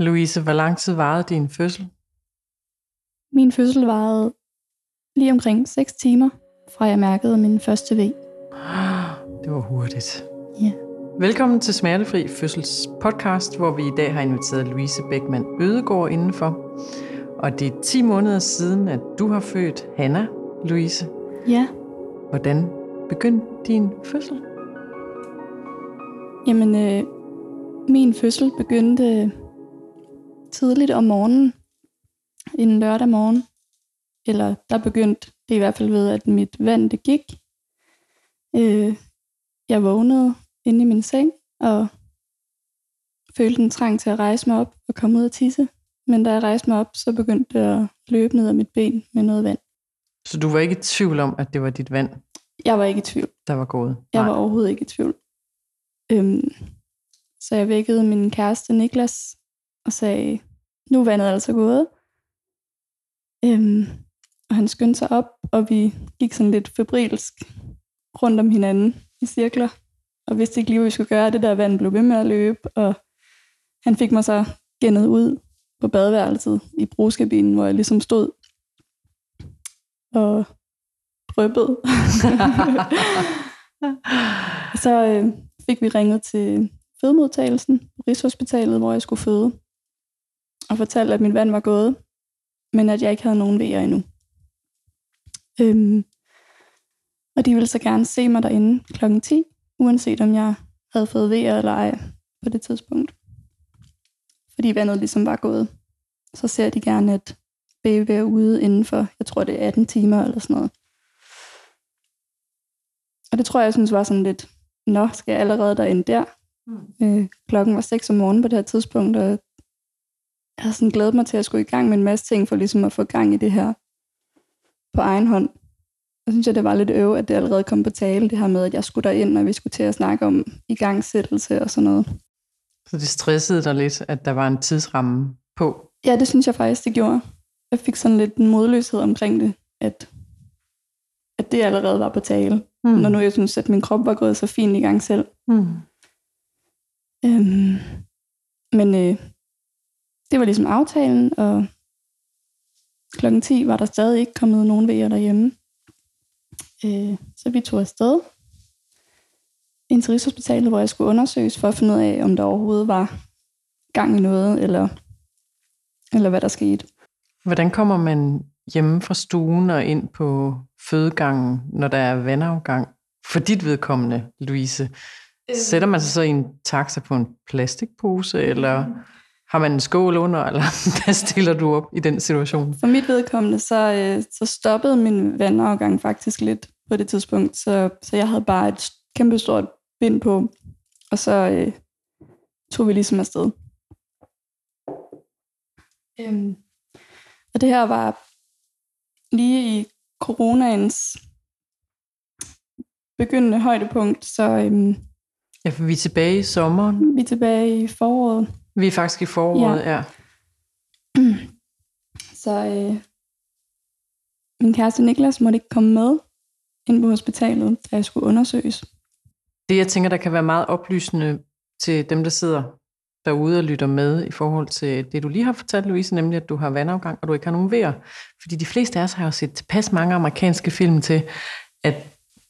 Louise, hvor lang tid varede din fødsel? Min fødsel varede lige omkring 6 timer, fra jeg mærkede min første V. Det var hurtigt. Ja. Velkommen til Smertefri Fødsels podcast, hvor vi i dag har inviteret Louise Beckmann Ødegård indenfor. Og det er 10 måneder siden, at du har født Hanna, Louise. Ja, Hvordan begyndte din fødsel? jamen øh, min fødsel begyndte tidligt om morgenen, en lørdag morgen. Eller der begyndte det i hvert fald ved, at mit vand det gik. Øh, jeg vågnede inde i min seng, og følte en trang til at rejse mig op og komme ud og tisse. Men da jeg rejste mig op, så begyndte det at løbe ned ad mit ben med noget vand. Så du var ikke i tvivl om, at det var dit vand, Jeg var ikke i tvivl. der var gået? Jeg var overhovedet ikke i tvivl. Øhm, så jeg vækkede min kæreste Niklas og sagde, nu er vandet altså gået. Øhm, og han skyndte sig op, og vi gik sådan lidt febrilsk rundt om hinanden i cirkler. Og vidste ikke lige, hvad vi skulle gøre. Det der vand blev ved med at løbe, og han fik mig så gennet ud på badeværelset i brugskabinen, hvor jeg ligesom stod og drøbbede. Så øh, fik vi ringet til fødemodtagelsen på Rigshospitalet, hvor jeg skulle føde, og fortalte, at min vand var gået, men at jeg ikke havde nogen vejer endnu. Øhm, og de ville så gerne se mig derinde kl. 10, uanset om jeg havde fået vejer eller ej på det tidspunkt. Fordi vandet ligesom var gået. Så ser de gerne, at baby er ude inden for, jeg tror det er 18 timer eller sådan noget. Og det tror jeg, jeg synes var sådan lidt, nå, skal jeg allerede derinde der? Mm. Øh, klokken var 6 om morgenen på det her tidspunkt, og jeg havde sådan glædet mig til at skulle i gang med en masse ting, for ligesom at få gang i det her på egen hånd. Jeg synes, jeg, det var lidt øv, at det allerede kom på tale, det her med, at jeg skulle derind, og vi skulle til at snakke om igangsættelse og sådan noget. Så det stressede dig lidt, at der var en tidsramme på? Ja, det synes jeg faktisk, det gjorde. Jeg fik sådan lidt en modløshed omkring det, at, at det allerede var på tale. Mm. Når nu jeg synes, at min krop var gået så fint i gang selv. Mm. Øhm, men øh, det var ligesom aftalen, og klokken 10 var der stadig ikke kommet nogen vejer derhjemme. Øh, så vi tog afsted ind til Rigshospitalet, hvor jeg skulle undersøges for at finde ud af, om der overhovedet var gang i noget, eller, eller hvad der skete. Hvordan kommer man hjemme fra stuen og ind på fødegangen, når der er vandafgang? For dit vedkommende, Louise, sætter man sig så i en taxa på en plastikpose, eller har man en skål under, eller hvad stiller du op i den situation? For mit vedkommende, så, øh, så stoppede min vandafgang faktisk lidt på det tidspunkt, så, så jeg havde bare et kæmpe stort bind på, og så øh, tog vi ligesom afsted. Øhm, og det her var lige i coronaens begyndende højdepunkt, så øhm, Ja, for vi er tilbage i sommeren. vi er tilbage i foråret. Vi er faktisk i foråret, ja. ja. Så øh, min kæreste Niklas måtte ikke komme med ind på hospitalet, da jeg skulle undersøges. Det, jeg tænker, der kan være meget oplysende til dem, der sidder derude og lytter med i forhold til det, du lige har fortalt, Louise, nemlig at du har vandafgang, og du ikke har nogen vejr. Fordi de fleste af os har jo set tilpas mange amerikanske film til, at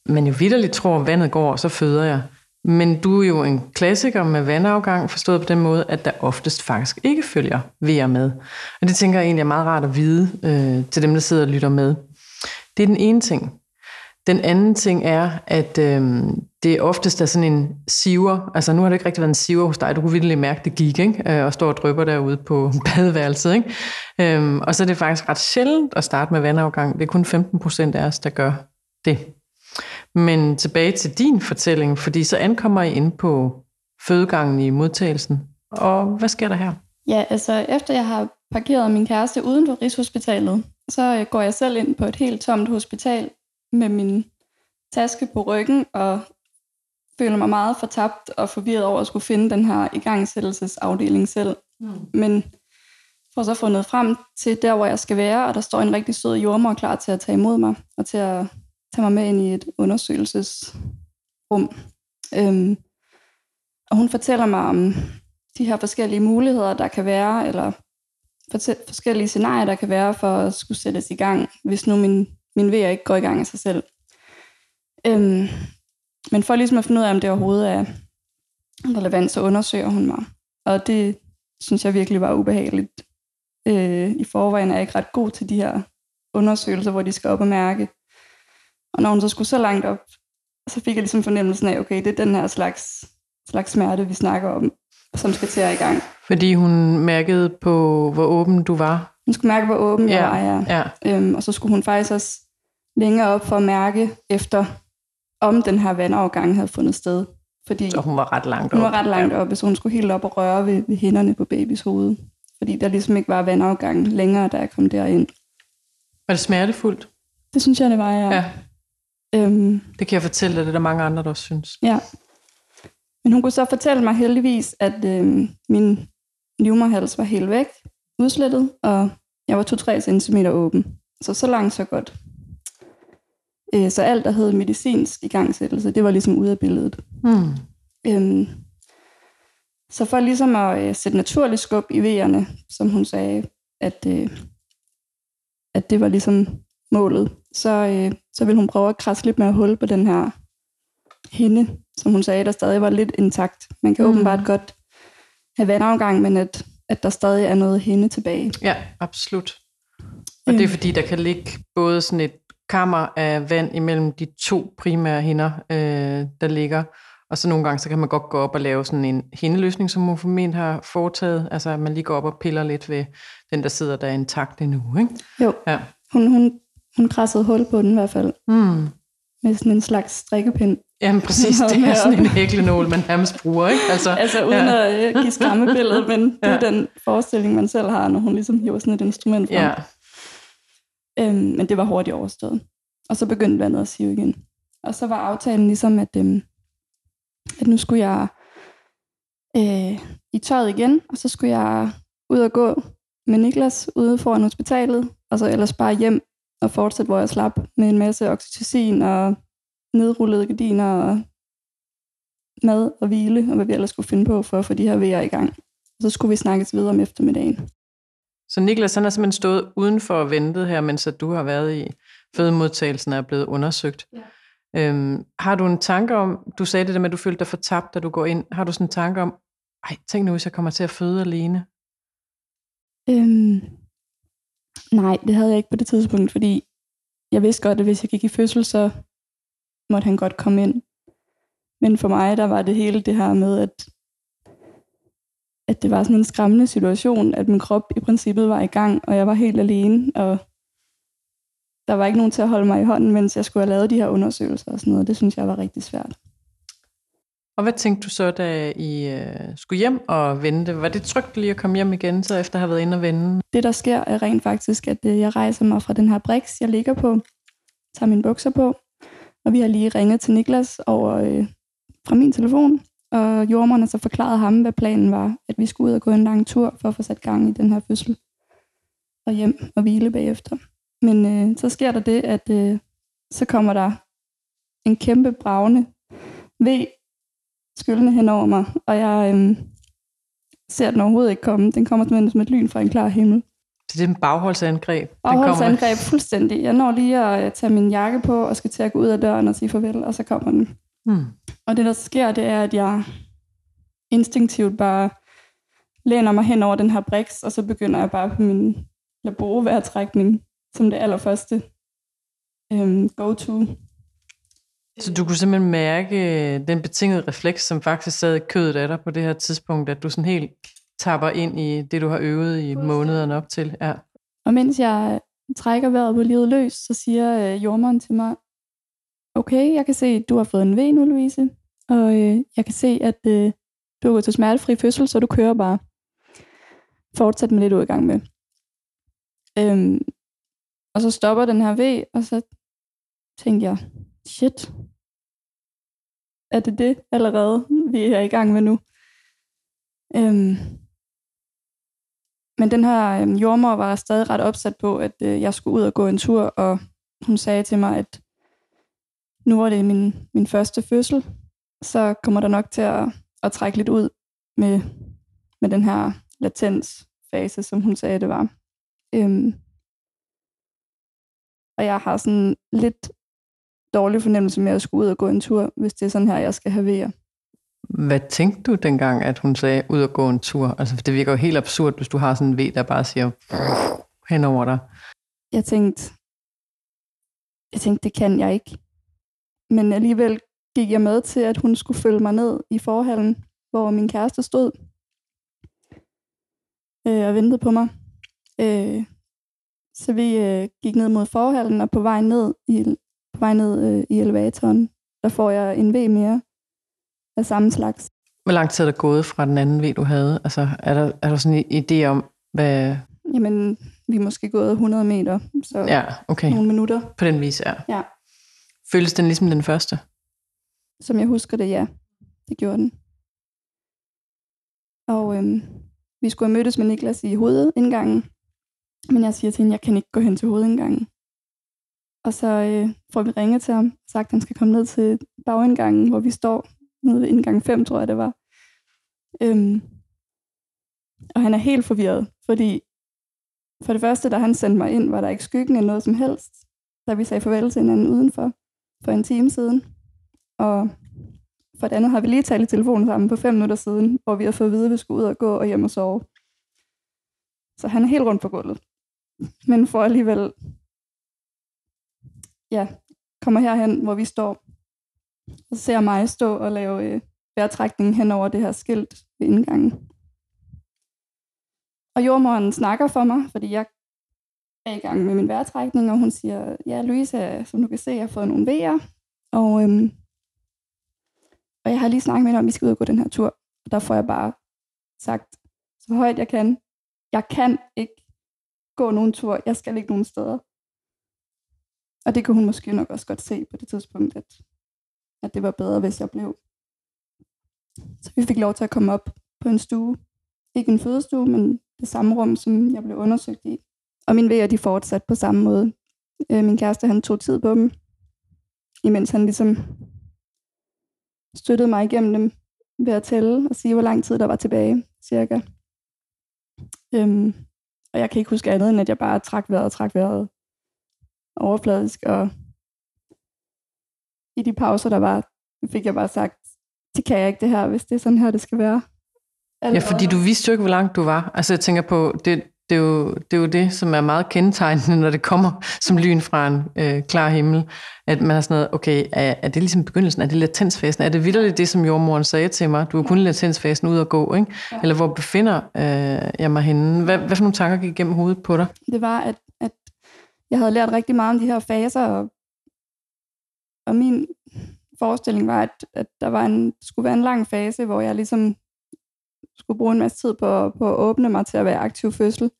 man jo vidderligt tror, at vandet går, og så føder jeg. Men du er jo en klassiker med vandafgang, forstået på den måde, at der oftest faktisk ikke følger vejr med. Og det tænker jeg egentlig er meget rart at vide øh, til dem, der sidder og lytter med. Det er den ene ting. Den anden ting er, at øh, det oftest er sådan en siver. Altså nu har det ikke rigtig været en siver hos dig. Du kunne virkelig mærke, det gik, ikke? Øh, og står og drøber derude på badeværelset. Ikke? Øh, og så er det faktisk ret sjældent at starte med vandafgang. Det er kun 15 procent af os, der gør det. Men tilbage til din fortælling, fordi så ankommer I ind på fødegangen i modtagelsen. Og hvad sker der her? Ja, altså efter jeg har parkeret min kæreste uden for Rigshospitalet, så øh, går jeg selv ind på et helt tomt hospital med min taske på ryggen og føler mig meget fortabt og forvirret over at skulle finde den her igangsættelsesafdeling selv. Mm. Men får så fundet frem til der, hvor jeg skal være, og der står en rigtig sød jordmor klar til at tage imod mig og til at tage mig med ind i et undersøgelsesrum. Øhm, og hun fortæller mig om de her forskellige muligheder, der kan være, eller forskellige scenarier, der kan være for at skulle sættes i gang, hvis nu min, min VR ikke går i gang af sig selv. Øhm, men for ligesom at finde ud af, om det overhovedet er relevant, så undersøger hun mig. Og det synes jeg virkelig var ubehageligt. Øh, I forvejen er jeg ikke ret god til de her undersøgelser, hvor de skal op og mærke. Og når hun så skulle så langt op, så fik jeg ligesom fornemmelsen af, okay, det er den her slags, slags smerte, vi snakker om, som skal til at i gang. Fordi hun mærkede på, hvor åben du var? Hun skulle mærke, hvor åben ja. jeg var, ja. ja. Øhm, og så skulle hun faktisk også længere op for at mærke efter, om den her vandafgang havde fundet sted. Fordi så hun var ret langt op? Hun var ret langt op, så hun skulle helt op og røre ved, ved hænderne på babys hoved. Fordi der ligesom ikke var vandafgang længere, da jeg kom derind. Var det smertefuldt? Det synes jeg, det var, ja. ja. Øhm, det kan jeg fortælle dig, det er der mange andre, der også synes. Ja. Men hun kunne så fortælle mig heldigvis, at øhm, min livmorhals var helt væk, udslettet, og jeg var 2-3 cm åben. Så så langt, så godt. Øh, så alt, der hed medicinsk igangsættelse, det var ligesom ude af billedet. Mm. Øhm, så for ligesom at øh, sætte naturlig skub i vejerne, som hun sagde, at, øh, at det var ligesom målet, så, øh, så ville hun prøve at krasse lidt mere hul på den her hende, som hun sagde, der stadig var lidt intakt. Man kan mm. åbenbart godt have vandafgang, men at, at der stadig er noget hende tilbage. Ja, absolut. Og det er fordi, der kan ligge både sådan et kammer af vand imellem de to primære hinder, øh, der ligger. Og så nogle gange, så kan man godt gå op og lave sådan en hindeløsning, som hun formentlig har foretaget. Altså, at man lige går op og piller lidt ved den, der sidder der intakt endnu, ikke? Jo. Ja. Hun, hun, hun krassede hul på den i hvert fald. Mm. Med sådan en slags strikkepind. Jamen præcis, det er sådan en hæklenål, man nærmest bruger, ikke? Altså, altså uden ja. at uh, give skræmmebilledet, men det er den forestilling, man selv har, når hun ligesom hiver sådan et instrument frem. Ja. Øhm, men det var hurtigt overstået. Og så begyndte vandet at sive igen. Og så var aftalen ligesom, at, øhm, at nu skulle jeg øh, i tøjet igen, og så skulle jeg ud og gå med Niklas ude foran hospitalet, og så ellers bare hjem og fortsætte, hvor jeg slap med en masse oxytocin og nedrullede gardiner og mad og hvile, og hvad vi ellers skulle finde på for at få de her vejer i gang. Og så skulle vi snakkes videre om eftermiddagen. Så Niklas han har simpelthen stået udenfor og ventet her, mens at du har været i fødemodtagelsen og er blevet undersøgt. Ja. Øhm, har du en tanke om, du sagde det der med, at du følte dig fortabt, da du går ind. Har du sådan en tanke om, ej, tænk nu, hvis jeg kommer til at føde alene? Øhm, nej, det havde jeg ikke på det tidspunkt, fordi jeg vidste godt, at hvis jeg gik i fødsel, så måtte han godt komme ind. Men for mig, der var det hele det her med, at, at det var sådan en skræmmende situation, at min krop i princippet var i gang, og jeg var helt alene, og der var ikke nogen til at holde mig i hånden, mens jeg skulle have lavet de her undersøgelser og sådan noget. Det synes jeg var rigtig svært. Og hvad tænkte du så, da I øh, skulle hjem og vente? Var det trygt lige at komme hjem igen, så efter at have været inde og vende? Det, der sker, er rent faktisk, at øh, jeg rejser mig fra den her briks, jeg ligger på, tager mine bukser på, og vi har lige ringet til Niklas over øh, fra min telefon, og jordmerne så forklarede ham, hvad planen var, at vi skulle ud og gå en lang tur for at få sat gang i den her fødsel, og hjem og hvile bagefter. Men øh, så sker der det, at øh, så kommer der en kæmpe bravne ved skyldende hen over mig, og jeg øh, ser den overhovedet ikke komme. Den kommer simpelthen som et lyn fra en klar himmel. Så det er en bagholdsangreb? Bagholdsangreb, fuldstændig. Jeg når lige at øh, tage min jakke på og skal til at gå ud af døren og sige farvel, og så kommer den. Hmm. Og det, der sker, det er, at jeg instinktivt bare læner mig hen over den her briks, og så begynder jeg bare på min laboroværtrækning som det allerførste øhm, go-to. Så du kunne simpelthen mærke øh, den betingede refleks, som faktisk sad i kødet af dig på det her tidspunkt, at du sådan helt tapper ind i det, du har øvet i månederne op til. Ja. Og mens jeg trækker vejret på livet løs, så siger øh, jordmanden til mig, okay, jeg kan se, at du har fået en V nu, Louise, og øh, jeg kan se, at øh, du er gået til smertefri fødsel, så du kører bare. Fortsæt med det, du er i gang med. Øhm, og så stopper den her V, og så tænker jeg, shit, er det det allerede, vi er i gang med nu? Øhm, men den her øhm, jordmor var stadig ret opsat på, at øh, jeg skulle ud og gå en tur, og hun sagde til mig, at nu var det min, min første fødsel, så kommer der nok til at, at trække lidt ud med med den her latensfase, som hun sagde, det var. Øhm, og jeg har sådan lidt dårlig fornemmelse med at skulle ud og gå en tur, hvis det er sådan her, jeg skal have vejr. Hvad tænkte du dengang, at hun sagde ud og gå en tur? Altså, for det virker jo helt absurd, hvis du har sådan en ved, der bare siger hen over dig. Jeg tænkte, jeg tænkte, det kan jeg ikke. Men alligevel gik jeg med til, at hun skulle følge mig ned i forhallen, hvor min kæreste stod øh, og ventede på mig. Øh, så vi øh, gik ned mod forhallen, og på vej ned i, vej ned, øh, i elevatoren, der får jeg en V mere af samme slags. Hvor lang tid er der gået fra den anden V, du havde? Altså, er der, er der sådan en idé om, hvad... Jamen, vi er måske gået 100 meter, så Ja, okay. nogle minutter. På den vis, ja. Ja. Føles den ligesom den første? Som jeg husker det, ja. Det gjorde den. Og øhm, vi skulle have mødtes med Niklas i hovedindgangen. Men jeg siger til hende, jeg kan ikke gå hen til hovedindgangen. Og så øh, får vi ringet til ham, sagt, at han skal komme ned til bagindgangen, hvor vi står nede ved indgang 5, tror jeg det var. Øhm, og han er helt forvirret, fordi for det første, da han sendte mig ind, var der ikke skyggen af noget som helst, da vi sagde farvel til hinanden udenfor for en time siden. Og for det andet har vi lige talt i telefonen sammen på fem minutter siden, hvor vi har fået at vide, at vi skulle ud og gå og hjem og sove. Så han er helt rundt på gulvet. Men for alligevel, ja, kommer herhen, hvor vi står, og ser mig stå og lave øh, vejrtrækning hen over det her skilt ved indgangen. Og jordmoren snakker for mig, fordi jeg er i gang med min vejrtrækning, og hun siger, ja, Louise, som du kan se, jeg har fået nogle vejer, og, øhm, og jeg har lige snakket med hende om, at vi skal ud og gå den her tur. Og der får jeg bare sagt, så højt jeg kan, jeg kan ikke gå nogen tur, jeg skal ikke nogen steder. Og det kunne hun måske nok også godt se på det tidspunkt, at, at det var bedre, hvis jeg blev. Så vi fik lov til at komme op på en stue. Ikke en fødestue, men det samme rum, som jeg blev undersøgt i. Og mine vejer, de fortsatte på samme måde. Øh, min kæreste, han tog tid på dem, imens han ligesom støttede mig igennem dem ved at tælle og sige, hvor lang tid der var tilbage, cirka. Øhm, og jeg kan ikke huske andet, end at jeg bare trak vejret og trak vejret overfladisk, og i de pauser, der var, fik jeg bare sagt, det kan jeg ikke det her, hvis det er sådan her, det skal være. Ja, fordi du vidste jo ikke, hvor langt du var. Altså jeg tænker på, det, det, er jo, det er jo det, som er meget kendetegnende, når det kommer som lyn fra en øh, klar himmel. At man er sådan noget, okay, er, er det ligesom begyndelsen? Er det latensfasen? Er det vildt det, som jordmoren sagde til mig? Du er kun i latensfasen ud at gå, ikke? Ja. Eller hvor befinder øh, jeg mig henne? Hvad, hvad for nogle tanker gik igennem hovedet på dig? Det var, at jeg havde lært rigtig meget om de her faser, og, og min forestilling var, at, at der var en, skulle være en lang fase, hvor jeg ligesom skulle bruge en masse tid på, på at åbne mig til at være aktiv fødsel.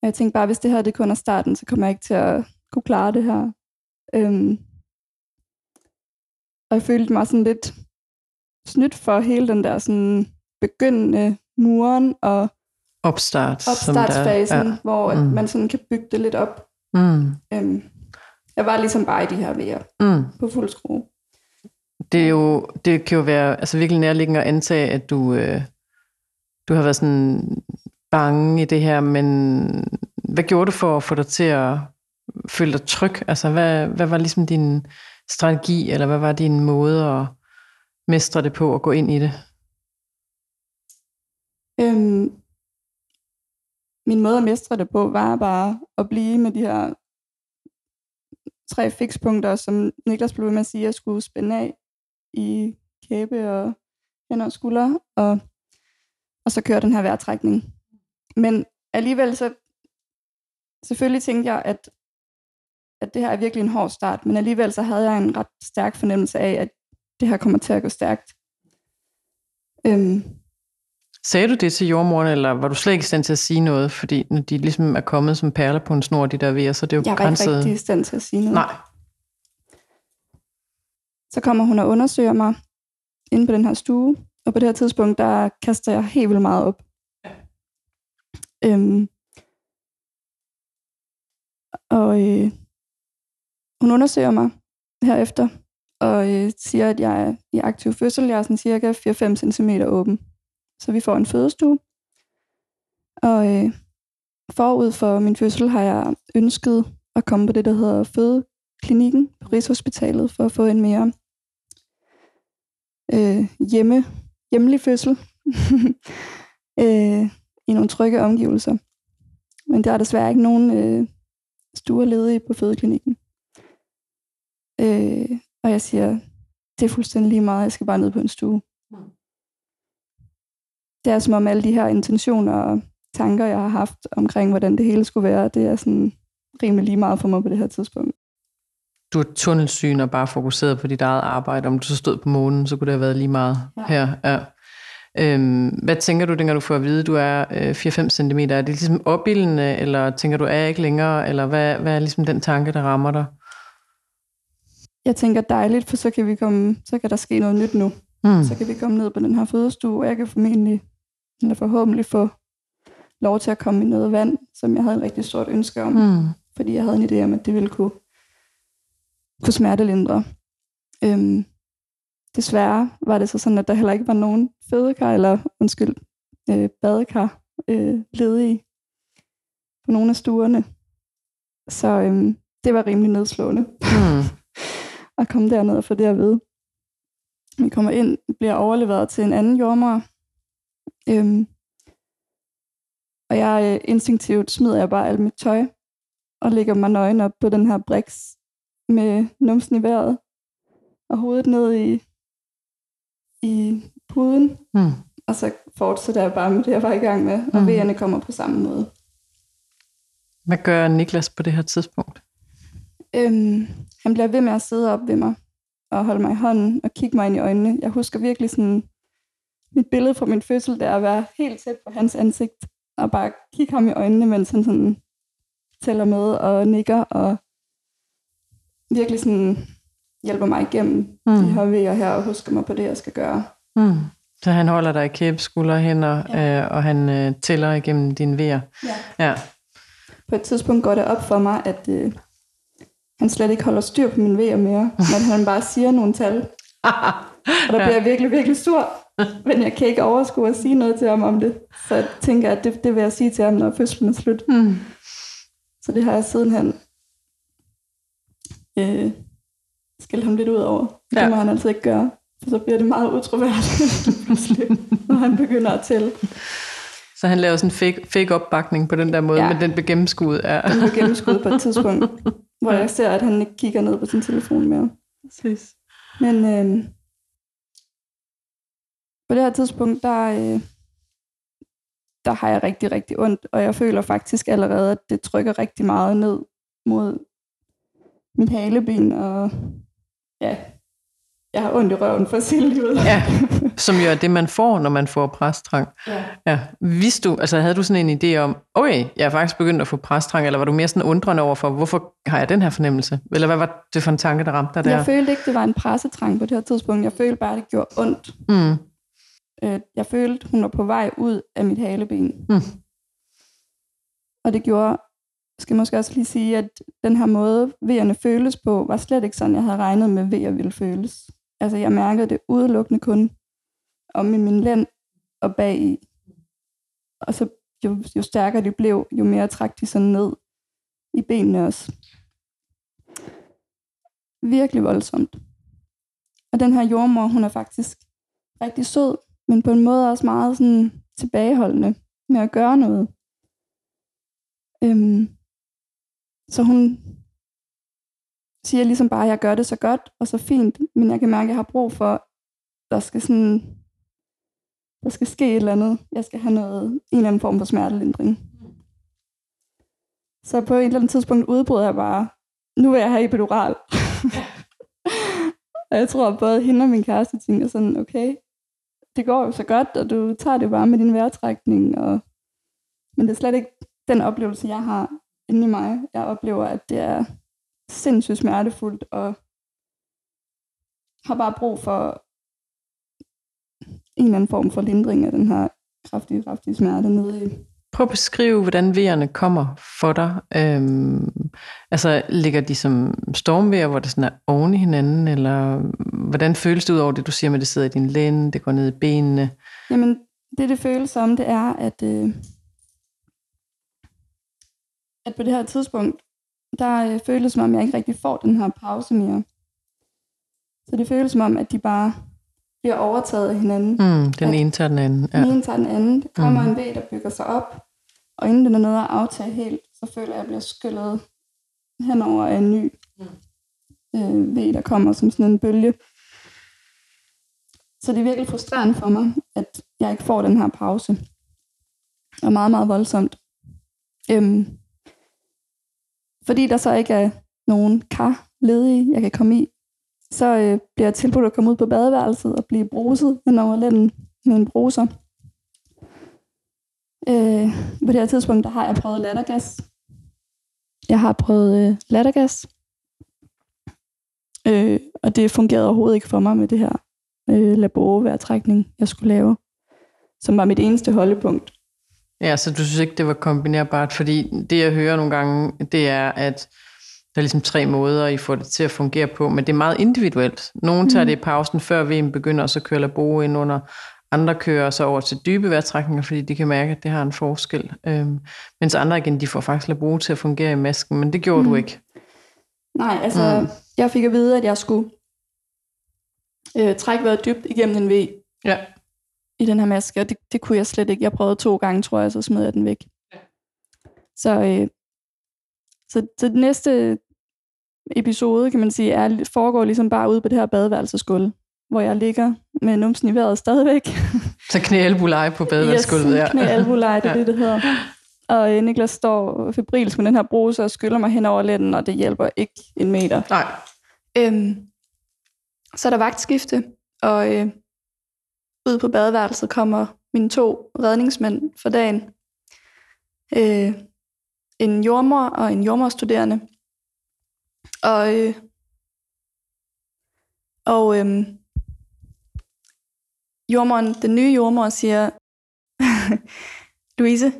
Og jeg tænkte bare, hvis det her det kun er starten, så kommer jeg ikke til at kunne klare det her. Øhm, og jeg følte mig sådan lidt snydt for hele den der sådan begyndende muren og Opstart. opstartsfasen, ja. hvor mm. man sådan kan bygge det lidt op. Mm. Øhm, jeg var ligesom bare i de her vejer Mm. på fuld skrue. Det, er jo, det kan jo være altså virkelig nærliggende at antage, at du, øh, du har været sådan bange i det her, men hvad gjorde du for at få dig til at føle dig tryg? Altså, hvad, hvad var ligesom din strategi, eller hvad var din måde at mestre det på, at gå ind i det? Øhm, min måde at mestre det på var bare at blive med de her tre fikspunkter, som Niklas blev ved med at sige, at jeg skulle spænde af i kæbe og hænder og skuldre, og, og så køre den her vejrtrækning. Men alligevel så, selvfølgelig tænkte jeg, at, at det her er virkelig en hård start, men alligevel så havde jeg en ret stærk fornemmelse af, at det her kommer til at gå stærkt. Øhm, Sagde du det til jordmoren, eller var du slet ikke i stand til at sige noget? Fordi når de ligesom er kommet som perler på en snor, de der ved, så det er jo jeg var ikke begrænset. rigtig i stand til at sige noget. Nej. Så kommer hun og undersøger mig inde på den her stue, og på det her tidspunkt, der kaster jeg helt vildt meget op. Øhm, og øh, hun undersøger mig herefter, og øh, siger, at jeg er i aktiv fødsel. Jeg er sådan cirka 4-5 cm åben så vi får en fødestue. Og øh, forud for min fødsel har jeg ønsket at komme på det, der hedder fødeklinikken på Rigshospitalet, for at få en mere øh, hjemme, hjemlig fødsel øh, i nogle trygge omgivelser. Men der er desværre ikke nogen øh, stuer ledige på fødeklinikken. Øh, og jeg siger, det er fuldstændig lige meget, jeg skal bare ned på en stue. Det er som om alle de her intentioner og tanker, jeg har haft omkring, hvordan det hele skulle være, det er sådan rimelig lige meget for mig på det her tidspunkt. Du er tunnelsyn og bare fokuseret på dit eget arbejde. Om du så stod på månen, så kunne det have været lige meget ja. her. Ja. Øhm, hvad tænker du, dengang du får at vide, du er øh, 4-5 cm? Er det ligesom opbildende, eller tænker du, er jeg ikke længere? Eller hvad, hvad er ligesom den tanke, der rammer dig? Jeg tænker dejligt, for så kan, vi komme, så kan der ske noget nyt nu. Mm. Så kan vi komme ned på den her fødestue, og jeg kan formentlig, eller forhåbentlig få lov til at komme i noget vand, som jeg havde et rigtig stort ønske om. Mm. Fordi jeg havde en idé om, at det ville kunne, kunne smertelindre. Øhm, desværre var det så sådan, at der heller ikke var nogen fødekar, eller undskyld, øh, badekar øh, ledige på nogle af stuerne. Så øhm, det var rimelig nedslående mm. at komme derned og få det at vide. Vi kommer ind, bliver overleveret til en anden jordmor, øhm, og jeg øh, instinktivt smider jeg bare alt mit tøj og lægger mig nøgen op på den her briks med numsen i vejret og hovedet ned i, i puden. Mm. Og så fortsætter jeg bare med det, jeg var i gang med, og mm. vejerne kommer på samme måde. Hvad gør Niklas på det her tidspunkt? Øhm, han bliver ved med at sidde op ved mig og holde mig i hånden og kigge mig ind i øjnene. Jeg husker virkelig sådan mit billede fra min fødsel, der at være helt tæt på hans ansigt og bare kigge ham i øjnene, mens han sådan tæller med og nikker og virkelig sådan hjælper mig igennem mm. de her vejer her og husker mig på det, jeg skal gøre. Mm. Så han holder dig i kæbe, skulder, hænder, ja. øh, og han øh, tæller igennem dine vejer. Ja. ja. På et tidspunkt går det op for mig, at øh, han slet ikke holder styr på mine vejer mere, men han bare siger nogle tal. og der bliver jeg virkelig, virkelig stor. Men jeg kan ikke overskue at sige noget til ham om det. Så jeg tænker, at det, det vil jeg sige til ham, når fødslen er slut. Mm. Så det har jeg sidenhen øh, skældt ham lidt ud over. Det ja. må han altså ikke gøre. For så bliver det meget utroværdigt, når han begynder at tælle. Så han laver sådan en fake, fake opbakning på den der måde, ja. men den bliver gennemskuddet. Ja. Den bliver gennemskuddet på et tidspunkt, hvor jeg ser, at han ikke kigger ned på sin telefon mere. Præcis. Men øh, på det her tidspunkt, der, øh, der har jeg rigtig, rigtig ondt, og jeg føler faktisk allerede, at det trykker rigtig meget ned mod mit haleben, og ja, jeg har ondt i røven for sin livet. Ja, som jo er det, man får, når man får præstrang. Ja. ja. Vidste du, altså havde du sådan en idé om, okay, jeg er faktisk begyndt at få præstrang, eller var du mere sådan undrende over for, hvorfor har jeg den her fornemmelse? Eller hvad var det for en tanke, der ramte dig der? Jeg følte ikke, det var en pressetrang på det her tidspunkt. Jeg følte bare, det gjorde ondt. Mm. Øh, jeg følte, hun var på vej ud af mit haleben. Mm. Og det gjorde, skal måske også lige sige, at den her måde, vejerne føles på, var slet ikke sådan, jeg havde regnet med, vejer ville føles. Altså, jeg mærkede det udelukkende kun om i min lænd og bag i. Og så jo, jo stærkere de blev, jo mere trak de sådan ned i benene også. Virkelig voldsomt. Og den her jordmor, hun er faktisk rigtig sød men på en måde også meget sådan tilbageholdende med at gøre noget. Øhm, så hun siger ligesom bare, at jeg gør det så godt og så fint, men jeg kan mærke, at jeg har brug for, der skal sådan, der skal ske et eller andet. Jeg skal have noget, en eller anden form for smertelindring. Så på et eller andet tidspunkt udbryder jeg bare, nu vil jeg have epidural. og jeg tror, at både hende og min kæreste tænker sådan, okay, det går jo så godt, og du tager det bare med din vejrtrækning. Og... Men det er slet ikke den oplevelse, jeg har inde i mig. Jeg oplever, at det er sindssygt smertefuldt, og har bare brug for en eller anden form for lindring af den her kraftige, kraftige smerte nede i Prøv at beskrive, hvordan vejerne kommer for dig. Øhm, altså, ligger de som stormvejer, hvor det sådan er oven i hinanden, eller hvordan føles det ud over det, du siger med, at det sidder i din lænd, det går ned i benene? Jamen, det, det føles som, det er, at, øh, at på det her tidspunkt, der øh, føles som om, jeg ikke rigtig får den her pause mere. Så det føles som om, at de bare bliver overtaget af hinanden. Mm, den At- ene tager den anden. Ja. Den ene tager den anden. Der kommer Mhm. en væg, der bygger sig op. Og inden den er nede at aftage helt, så føler jeg, at jeg bliver skyllet henover af en ny øh, væg, der kommer som sådan en bølge. Så det er virkelig frustrerende for mig, at jeg ikke får den her pause. Og meget, meget voldsomt. Øhm, fordi der så ikke er nogen kar ledige, jeg kan komme i, så øh, bliver jeg tilbudt at komme ud på badeværelset og blive bruset hen over lænden med en bruser. Øh, på det her tidspunkt, der har jeg prøvet lattergas. Jeg har prøvet øh, lattergas. Øh, og det fungerede overhovedet ikke for mig med det her øh, laborovejrtrækning, jeg skulle lave, som var mit eneste holdepunkt. Ja, så du synes ikke, det var kombinerbart? Fordi det, jeg hører nogle gange, det er, at der er ligesom tre måder, I får det til at fungere på, men det er meget individuelt. Nogle tager Mhm. det i pausen, før VM begynder, og så kører labo ind under. Andre kører så over til dybe vejrtrækninger, fordi de kan mærke, at det har en forskel. Øhm, mens andre igen, de får faktisk labo til at fungere i masken, men det gjorde mm. du Mhm. ikke. Nej, altså, Mm. mm. jeg fik at vide, at jeg skulle øh, trække vejret dybt igennem en V Ja. i den her maske, og det, det kunne jeg slet ikke. Jeg prøvede to gange, tror jeg, så smed jeg den væk. Så, øh, så, så den næste episode, kan man sige, er, foregår ligesom bare ude på det her badeværelsesgulv, hvor jeg ligger med numsen i vejret stadigvæk. Så knæalbuleje på badeværelsesgulvet. Yes, ja. knæ albuleje, det er Ja. det, det hedder. Og øh, Niklas står febrilsk med den her bruse og skyller mig hen over lænden, og det hjælper ikke en meter. Nej. Øhm, så er der vagtskifte, og øh, ud på badeværelset kommer mine to redningsmænd for dagen. Øh, en jordmor og en jordmorstuderende. Og, øh, og øh, jordmoren, den nye jordmor siger, Louise,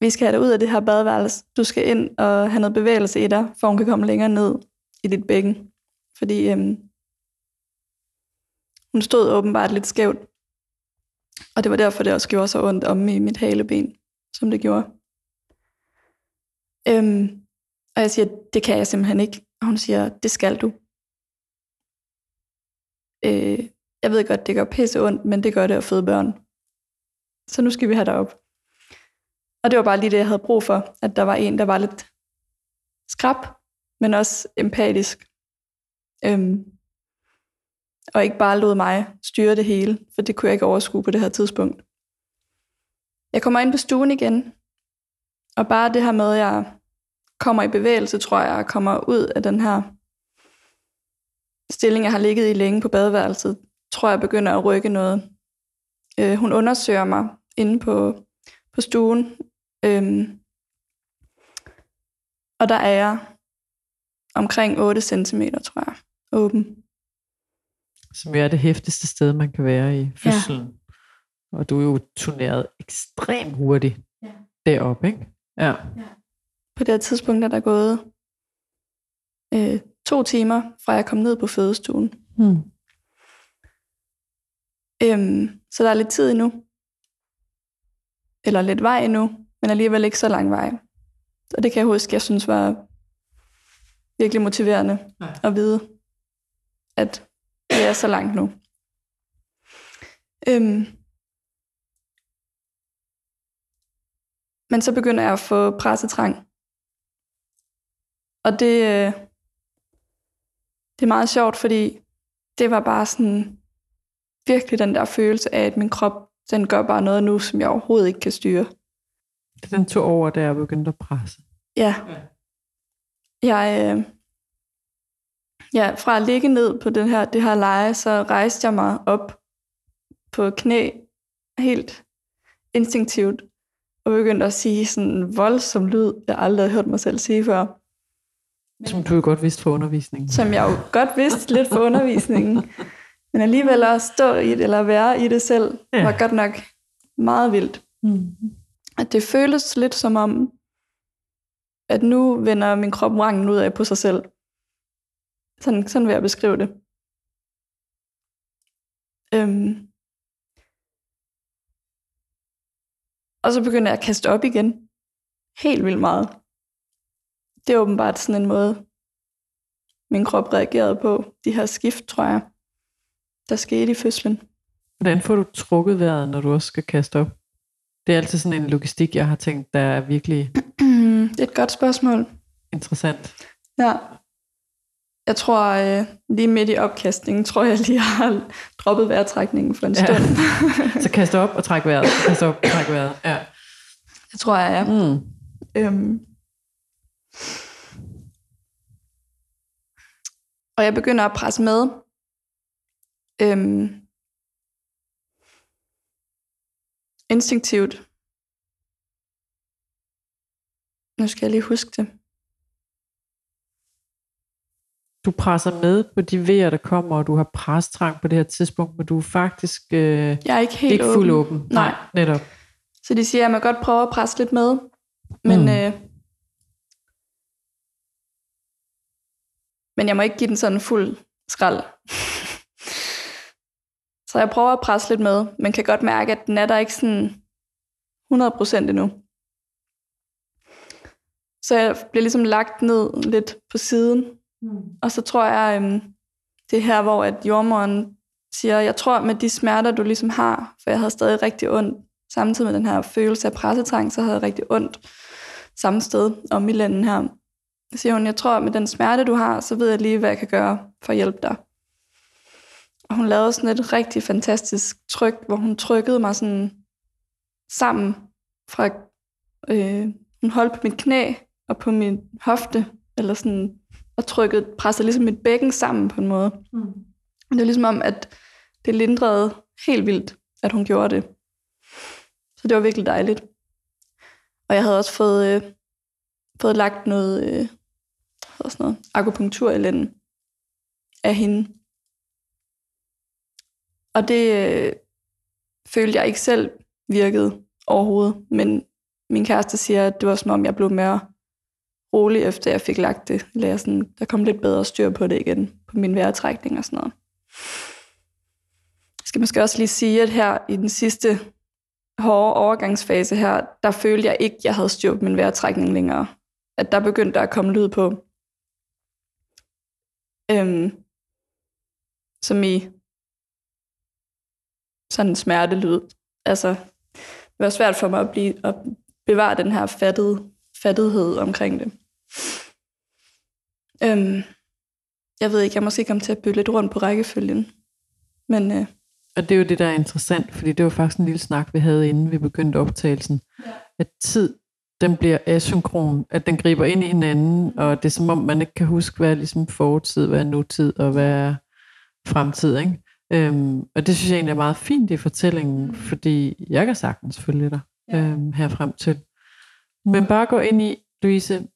vi skal have dig ud af det her badeværelse. Du skal ind og have noget bevægelse i dig, for hun kan komme længere ned i dit bækken. Fordi øhm, hun stod åbenbart lidt skævt. Og det var derfor, det også gjorde så ondt om i mit haleben, som det gjorde. Øhm, og jeg siger, det kan jeg simpelthen ikke. Og hun siger, det skal du. Øh, jeg ved godt, det gør pisse ondt, men det gør det at føde børn. Så nu skal vi have dig op. Og det var bare lige det, jeg havde brug for. At der var en, der var lidt skrab, men også empatisk. Øhm, og ikke bare lod mig styre det hele, for det kunne jeg ikke overskue på det her tidspunkt. Jeg kommer ind på stuen igen, og bare det her med, at jeg kommer i bevægelse, tror jeg, og kommer ud af den her stilling, jeg har ligget i længe på badeværelset, tror jeg begynder at rykke noget. Øh, hun undersøger mig inde på, på stuen, øhm, og der er jeg omkring 8 cm, tror jeg, åben. Som jo er det hæftigste sted, man kan være i fødslen. Ja. Og du er jo turneret ekstremt hurtigt Ja. deroppe, ikke? Ja. På det her tidspunkt er der gået øh, to timer, fra jeg kom ned på fødestuen. Hmm. Øhm, så der er lidt tid endnu. Eller lidt vej endnu, men alligevel ikke så lang vej. Og det kan jeg huske, jeg synes var virkelig motiverende Ja. at vide, at det er så langt nu. Øhm, men så begynder jeg at få pressetrang. Og det, øh, det er meget sjovt, fordi det var bare sådan virkelig den der følelse af, at min krop, den gør bare noget nu, som jeg overhovedet ikke kan styre. Det er den to over, der er begyndt at presse. Ja. Ja. Jeg, øh, ja, fra at ligge ned på den her, det her leje, så rejste jeg mig op på knæ, helt instinktivt, og begyndte at sige sådan en voldsom lyd, jeg aldrig havde hørt mig selv sige før. Som du jo godt vidste for undervisningen. som jeg jo godt vidste lidt for undervisningen. Men alligevel at stå i det, eller være i det selv, Ja. var godt nok meget vildt. Mm. At det føles lidt som om, at nu vender min krop rangen ud af på sig selv. Sådan, sådan vil jeg beskrive det. Øhm. Og så begyndte jeg at kaste op igen. Helt vildt meget. Det er åbenbart sådan en måde, min krop reagerede på. De her skift, tror jeg, der skete i fødslen. Hvordan får du trukket vejret, når du også skal kaste op? Det er altid sådan en logistik, jeg har tænkt, der er virkelig det er et godt spørgsmål. interessant. Ja. Jeg tror, øh, lige midt i opkastningen, tror jeg lige har droppet vejrtrækningen for en Ja. stund. Så kast op og træk vejret. Kast op og træk vejret. Ja. det tror jeg, ja. Mm. Øhm. Og jeg begynder at presse med. Øhm. Instinktivt. Nu skal jeg lige huske det. Du presser med på de vejer, der kommer, og du har prestrang på det her tidspunkt, men du er faktisk øh, Jeg er ikke helt ikke åben. fuld åben. Nej. netop. Så de siger, at man godt prøve at presse lidt med. Men, mm. øh, men jeg må ikke give den sådan fuld skrald. Så jeg prøver at presse lidt med, men kan godt mærke, at den er der ikke sådan 100% endnu. Så jeg bliver ligesom lagt ned lidt på siden. Mm. Og så tror jeg, øhm, det er her, hvor at jordmoren siger, jeg tror med de smerter, du ligesom har, for jeg havde stadig rigtig ondt, samtidig med den her følelse af pressetrang, så havde jeg rigtig ondt samme sted om i lænden her. Så siger hun, jeg tror med den smerte, du har, så ved jeg lige, hvad jeg kan gøre for at hjælpe dig. Og hun lavede sådan et rigtig fantastisk tryk, hvor hun trykkede mig sådan sammen fra, øh, hun holdt på mit knæ og på min hofte, eller sådan, og trykkede, pressede ligesom mit bækken sammen på en måde. Mm. Det var ligesom om, at det lindrede helt vildt, at hun gjorde det. Så det var virkelig dejligt. Og jeg havde også fået, øh, fået lagt noget, øh, sådan noget akupunktur i lænden af hende. Og det øh, følte jeg ikke selv virkede overhovedet, men min kæreste siger, at det var som om, jeg blev mere rolig, efter jeg fik lagt det. Eller jeg sådan, der kom lidt bedre styr på det igen, på min vejrtrækning og sådan noget. Jeg skal måske også lige sige, at her i den sidste hårde overgangsfase her, der følte jeg ikke, at jeg havde styr på min vejrtrækning længere. At der begyndte der at komme lyd på. Øhm, som i sådan en smertelyd. Altså, det var svært for mig at, blive, at bevare den her fattede, fattighed omkring det. Øhm, jeg ved ikke, jeg måske komme til at bytte lidt rundt på rækkefølgen. Men øh, Og det er jo det, der er interessant, fordi det var faktisk en lille snak, vi havde, inden vi begyndte optagelsen. Ja. At tid, den bliver asynkron, at den griber ind i hinanden, og det er som om, man ikke kan huske, hvad er ligesom fortid, hvad er nutid, og hvad er fremtid, ikke? Øhm, og det synes jeg egentlig er meget fint i fortællingen, fordi jeg kan sagtens følge dig Ja. øhm, her frem til. Men bare gå ind i, Louise,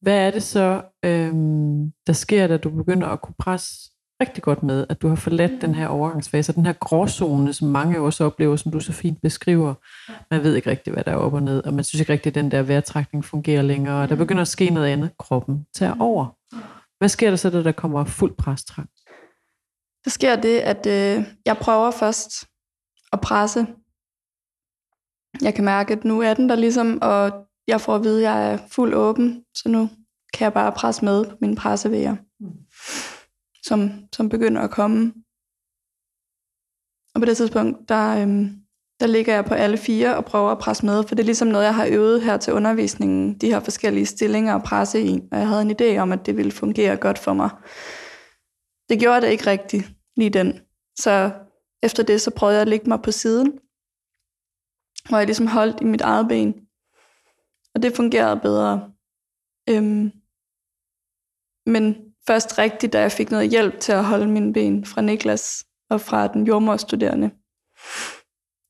hvad er det så, øhm, der sker, da du begynder at kunne presse rigtig godt med, at du har forladt den her overgangsfase, og den her gråzone, som mange også oplever, som du så fint beskriver. Man ved ikke rigtig, hvad der er op og ned, og man synes ikke rigtig, at den der vejrtrækning fungerer længere, og der begynder at ske noget andet. Kroppen tager over. Hvad sker der så, da der kommer fuld prestrang? der sker det, at øh, jeg prøver først at presse. Jeg kan mærke, at nu er den der ligesom, og jeg får at vide, at jeg er fuld åben, så nu kan jeg bare presse med på mine pressevejer, som, som begynder at komme. Og på det tidspunkt, der, øhm, der ligger jeg på alle fire og prøver at presse med, for det er ligesom noget, jeg har øvet her til undervisningen, de her forskellige stillinger og presse i, og jeg havde en idé om, at det ville fungere godt for mig. Det gjorde det ikke rigtigt, lige den. Så efter det, så prøvede jeg at lægge mig på siden, hvor jeg ligesom holdt i mit eget ben. Og det fungerede bedre. Øhm, men først rigtigt, da jeg fik noget hjælp til at holde mine ben fra Niklas og fra den jordmorstuderende.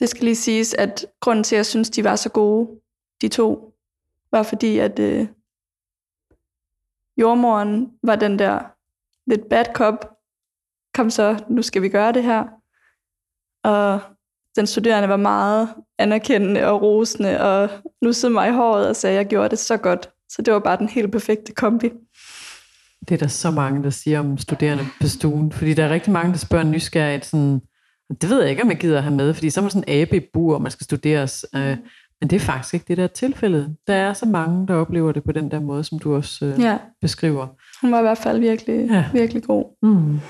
Det skal lige siges, at grunden til, at jeg synes, de var så gode, de to, var fordi, at øh, jordmoren var den der lidt bad cop. Kom så, nu skal vi gøre det her. Og den studerende var meget anerkendende og rosende, og nussede mig i håret og sagde, at jeg gjorde det så godt. Så det var bare den helt perfekte kombi. Det er der så mange, der siger om studerende på stuen, fordi der er rigtig mange, der spørger nysgerrigt sådan, Det ved jeg ikke, om jeg gider at have med, fordi så er man sådan en abe i bur, og man skal studeres. Øh, men det er faktisk ikke det, der er tilfældet. Der er så mange, der oplever det på den der måde, som du også øh, Ja, beskriver. hun var i hvert fald virkelig, ja. virkelig god. Mm.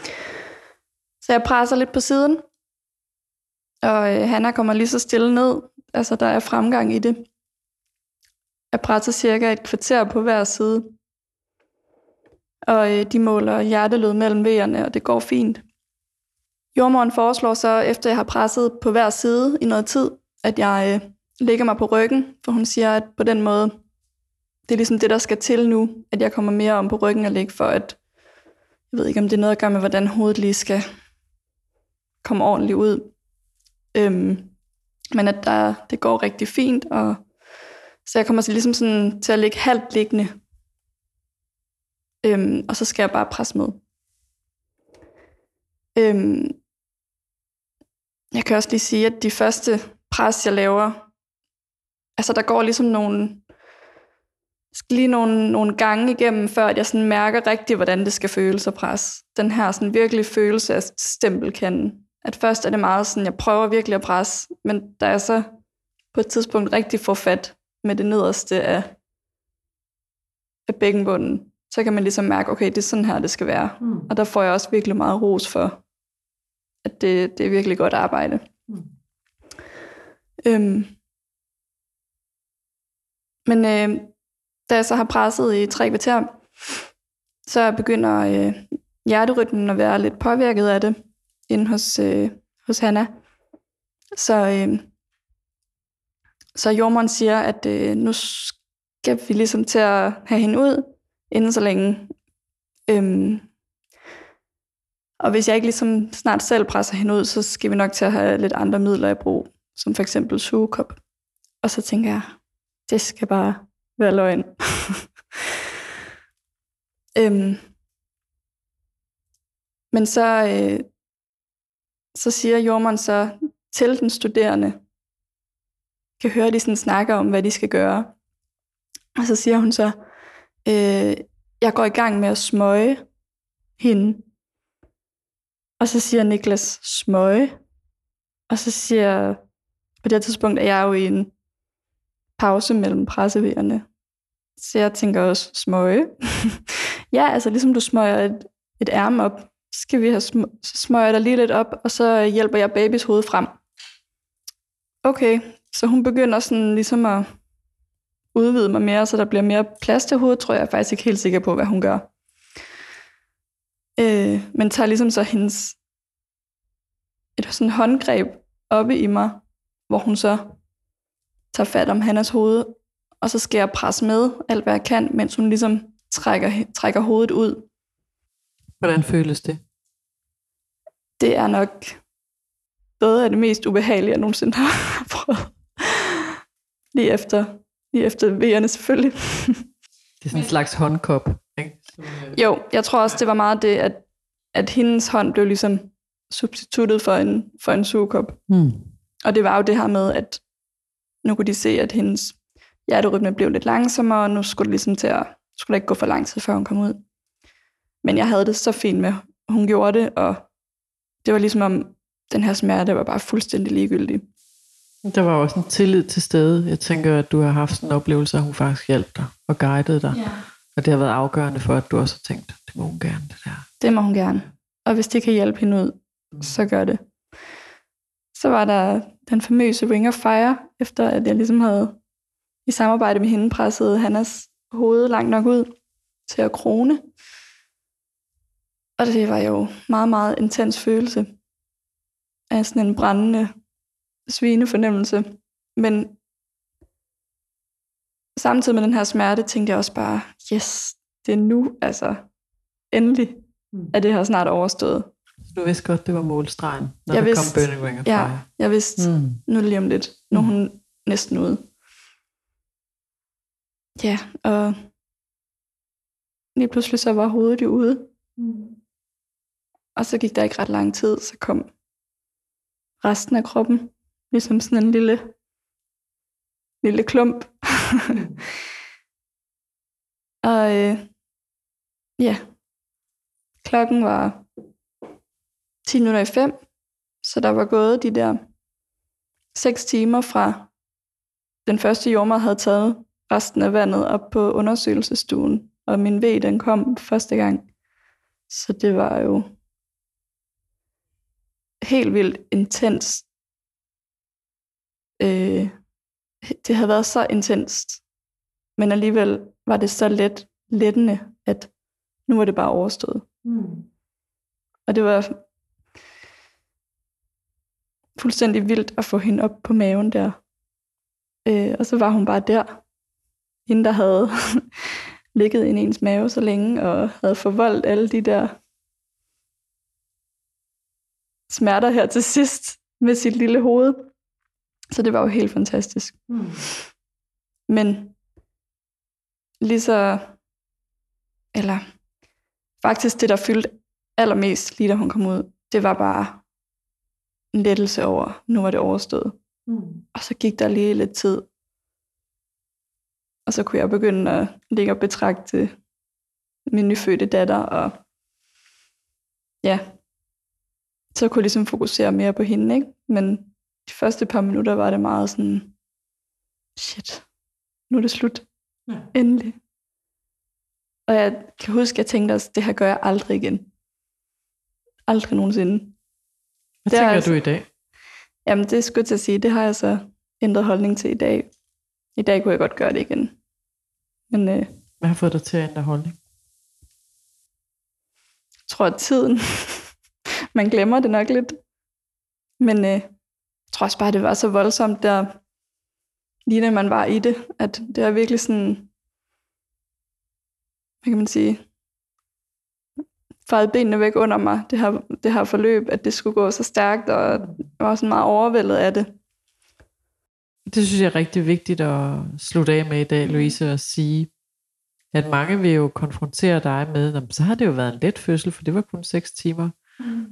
Så jeg presser lidt på siden, og øh, Hanna kommer lige så stille ned. Altså, der er fremgang i det. Jeg presser cirka et kvarter på hver side. Og øh, de måler hjertelød mellem vejerne, og det går fint. Jordmoren foreslår så, efter jeg har presset på hver side i noget tid, at jeg øh, ligger mig på ryggen, for hun siger, at på den måde, det er ligesom det, der skal til nu, at jeg kommer mere om på ryggen og ligge for, at jeg ved ikke, om det er noget at gøre med, hvordan hovedet lige skal komme ordentligt ud. Øhm, men at der, det går rigtig fint, og så jeg kommer så ligesom sådan til at ligge halvt liggende. Øhm, og så skal jeg bare presse med. Øhm, jeg kan også lige sige, at de første pres, jeg laver, altså der går ligesom nogle, skal lige nogle, nogle gange igennem, før at jeg sådan mærker rigtigt, hvordan det skal føles at presse. Den her sådan virkelig følelse af stempelkanden. At først er det meget sådan, jeg prøver virkelig at presse, men da jeg så på et tidspunkt rigtig får fat med det nederste af, af bækkenbunden, så kan man ligesom mærke, okay, det er sådan her, det skal være. Mm. Og der får jeg også virkelig meget ros for, at det, det er virkelig godt arbejde. Mm. Øhm. Men øh, da jeg så har presset i tre kvarter, så begynder øh, hjerterytmen at være lidt påvirket af det inde hos, øh, hos Hanna. Så, øh, så jordmoren siger, at øh, nu skal vi ligesom til at have hende ud inden så længe. Øhm, og hvis jeg ikke ligesom snart selv presser hende ud, så skal vi nok til at have lidt andre midler i brug, som for eksempel sugekop. Og så tænker jeg, det skal bare være løgn. øhm, men så, øh, så siger jordmoren så til den studerende, kan høre, de sådan snakker om, hvad de skal gøre. Og så siger hun så, øh, jeg går i gang med at smøge hende. Og så siger Niklas, smøge. Og så siger, på det her tidspunkt er jeg jo i en pause mellem pressevejerne. Så jeg tænker også, smøge. ja, altså ligesom du smøger et, et ærme op, skal vi have sm- så smøger jeg dig lige lidt op, og så hjælper jeg babys hoved frem. Okay, så hun begynder sådan ligesom at udvide mig mere, så der bliver mere plads til hovedet, tror jeg, jeg er faktisk ikke helt sikker på, hvad hun gør. Øh, men tager ligesom så hendes et sådan håndgreb oppe i mig, hvor hun så tager fat om Hannas hoved, og så skal jeg presse med alt, hvad jeg kan, mens hun ligesom trækker, trækker hovedet ud. Hvordan føles det? Det er nok noget af det mest ubehagelige, jeg nogensinde har prøvet. Lige efter, lige efter V'erne selvfølgelig. Det er sådan en slags håndkop. Ikke? Jo, jeg tror også, det var meget det, at, at hendes hånd blev ligesom substituttet for en, for en sugekop. Hmm. Og det var jo det her med, at nu kunne de se, at hendes hjerterytme blev lidt langsommere, og nu skulle det ligesom til at, skulle der ikke gå for lang tid, før hun kom ud. Men jeg havde det så fint med, hun gjorde det, og det var ligesom om, den her smerte var bare fuldstændig ligegyldig. Der var også en tillid til stede. Jeg tænker, at du har haft sådan en oplevelse, at hun faktisk hjalp dig og guidede dig. Ja. Og det har været afgørende for, at du også har tænkt, det må hun gerne, det der. Det må hun gerne. Og hvis det kan hjælpe hende ud, så gør det. Så var der den famøse Ring of Fire, efter at jeg ligesom havde i samarbejde med hende presset Hannas hoved langt nok ud til at krone. Og det var jo meget, meget intens følelse af sådan en brændende svinefornemmelse. Men samtidig med den her smerte, tænkte jeg også bare, yes, det er nu, altså endelig Mm. er det her snart overstået. Du vidste godt, det var målstregen, når Jeg der vidste- kom Burning Ring of Ja, Fire. jeg vidste, Mm. nu lige om lidt. Nu er Mm. hun næsten ude. Ja, og lige pludselig så var hovedet jo ude. Og så gik der ikke ret lang tid, så kom resten af kroppen. Ligesom sådan en lille, lille klump. og øh, ja, klokken var 10 minutter i fem, Så der var gået de der 6 timer fra den første jordmor havde taget resten af vandet op på undersøgelsesstuen, og min V, den kom første gang. Så det var jo helt vildt intens. Øh, det havde været så intenst, men alligevel var det så let, lettende, at nu var det bare overstået. Mm. Og det var fuldstændig vildt at få hende op på maven der. Øh, og så var hun bare der. Hende, der havde ligget i ens mave så længe, og havde forvoldt alle de der smerter her til sidst med sit lille hoved. Så det var jo helt fantastisk. Mm. Men lige så, eller faktisk det, der fyldte allermest, lige da hun kom ud, det var bare en lettelse over, nu var det overstået. Mm. Og så gik der lige lidt tid. Og så kunne jeg begynde at ligge og betragte min nyfødte datter, og ja, så kunne jeg ligesom fokusere mere på hende, ikke? Men de første par minutter var det meget sådan, shit, nu er det slut. Ja. Endelig. Og jeg kan huske, at jeg tænkte også, det her gør jeg aldrig igen. Aldrig nogensinde. Hvad det tænker altså, du i dag? Jamen, det skulle til at sige, det har jeg så ændret holdning til i dag. I dag kunne jeg godt gøre det igen. Men, øh, Hvad har fået dig til at ændre holdning? Jeg tror, at tiden. Man glemmer det nok lidt. Men øh, jeg tror også bare, det var så voldsomt der, lige når man var i det, at det er virkelig sådan, hvad kan man sige, fejret benene væk under mig, det her, det her forløb, at det skulle gå så stærkt, og jeg var sådan meget overvældet af det. Det synes jeg er rigtig vigtigt at slutte af med i dag, Louise, at sige, at mange vil jo konfrontere dig med, så har det jo været en let fødsel, for det var kun 6 timer. Mm.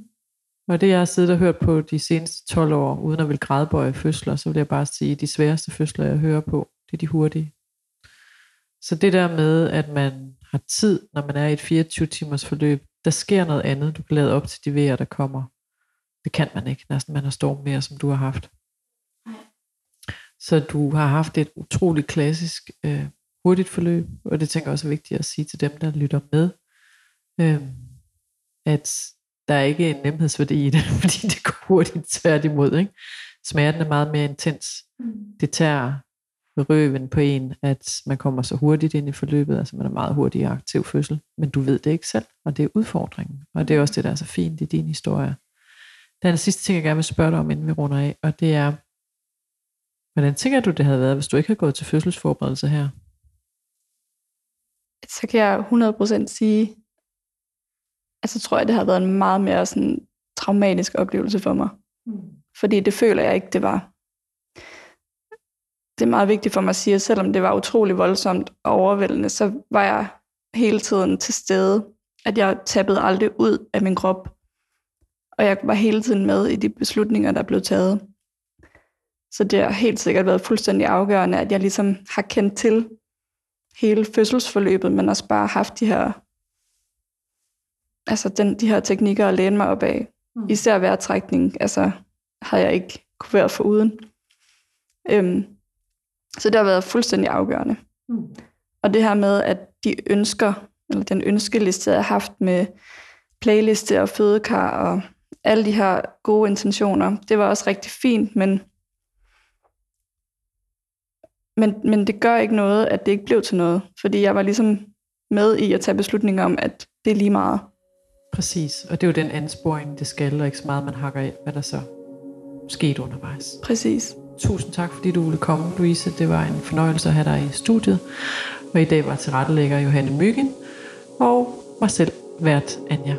Og det jeg har siddet og hørt på de seneste 12 år, uden at vil grædbøje fødsler, så vil jeg bare sige, at de sværeste fødsler, jeg hører på, det er de hurtige. Så det der med, at man har tid, når man er i et 24 timers forløb, der sker noget andet, du kan lade op til de vejer, der kommer. Det kan man ikke, næsten man har storm mere, som du har haft. Så du har haft et utroligt klassisk øh, hurtigt forløb, og det tænker jeg også er vigtigt at sige til dem, der lytter med, øh, at der er ikke en nemhedsværdi i det, fordi det går hurtigt tværtimod. Ikke? Smerten er meget mere intens. Mm. Det tager røven på en, at man kommer så hurtigt ind i forløbet, altså man er meget hurtig i aktiv fødsel, men du ved det ikke selv, og det er udfordringen, og det er også det, der er så fint i din historie. Den sidste ting, jeg gerne vil spørge dig om, inden vi runder af, og det er, hvordan tænker du, det havde været, hvis du ikke havde gået til fødselsforberedelse her? Så kan jeg 100% sige, altså tror jeg, det har været en meget mere sådan traumatisk oplevelse for mig. Mm. Fordi det føler jeg ikke, det var. Det er meget vigtigt for mig at sige, at selvom det var utrolig voldsomt og overvældende, så var jeg hele tiden til stede. At jeg tappede aldrig ud af min krop. Og jeg var hele tiden med i de beslutninger, der blev taget. Så det har helt sikkert været fuldstændig afgørende, at jeg ligesom har kendt til hele fødselsforløbet, men også bare haft de her altså den, de her teknikker at læne mig op af. Mm. Især vejrtrækning, altså har jeg ikke kunne være for uden. Øhm, så det har været fuldstændig afgørende. Mm. Og det her med, at de ønsker, eller den ønskeliste, jeg har haft med playliste og fødekar og alle de her gode intentioner, det var også rigtig fint, men, men, men det gør ikke noget, at det ikke blev til noget. Fordi jeg var ligesom med i at tage beslutninger om, at det er lige meget. Præcis, og det er jo den ansporing, det skal, og ikke så meget, man hakker af, hvad der så skete undervejs. Præcis. Tusind tak, fordi du ville komme, Louise. Det var en fornøjelse at have dig i studiet. Og i dag var tilrettelægger Johanne Myggen, og mig selv, vært Anja.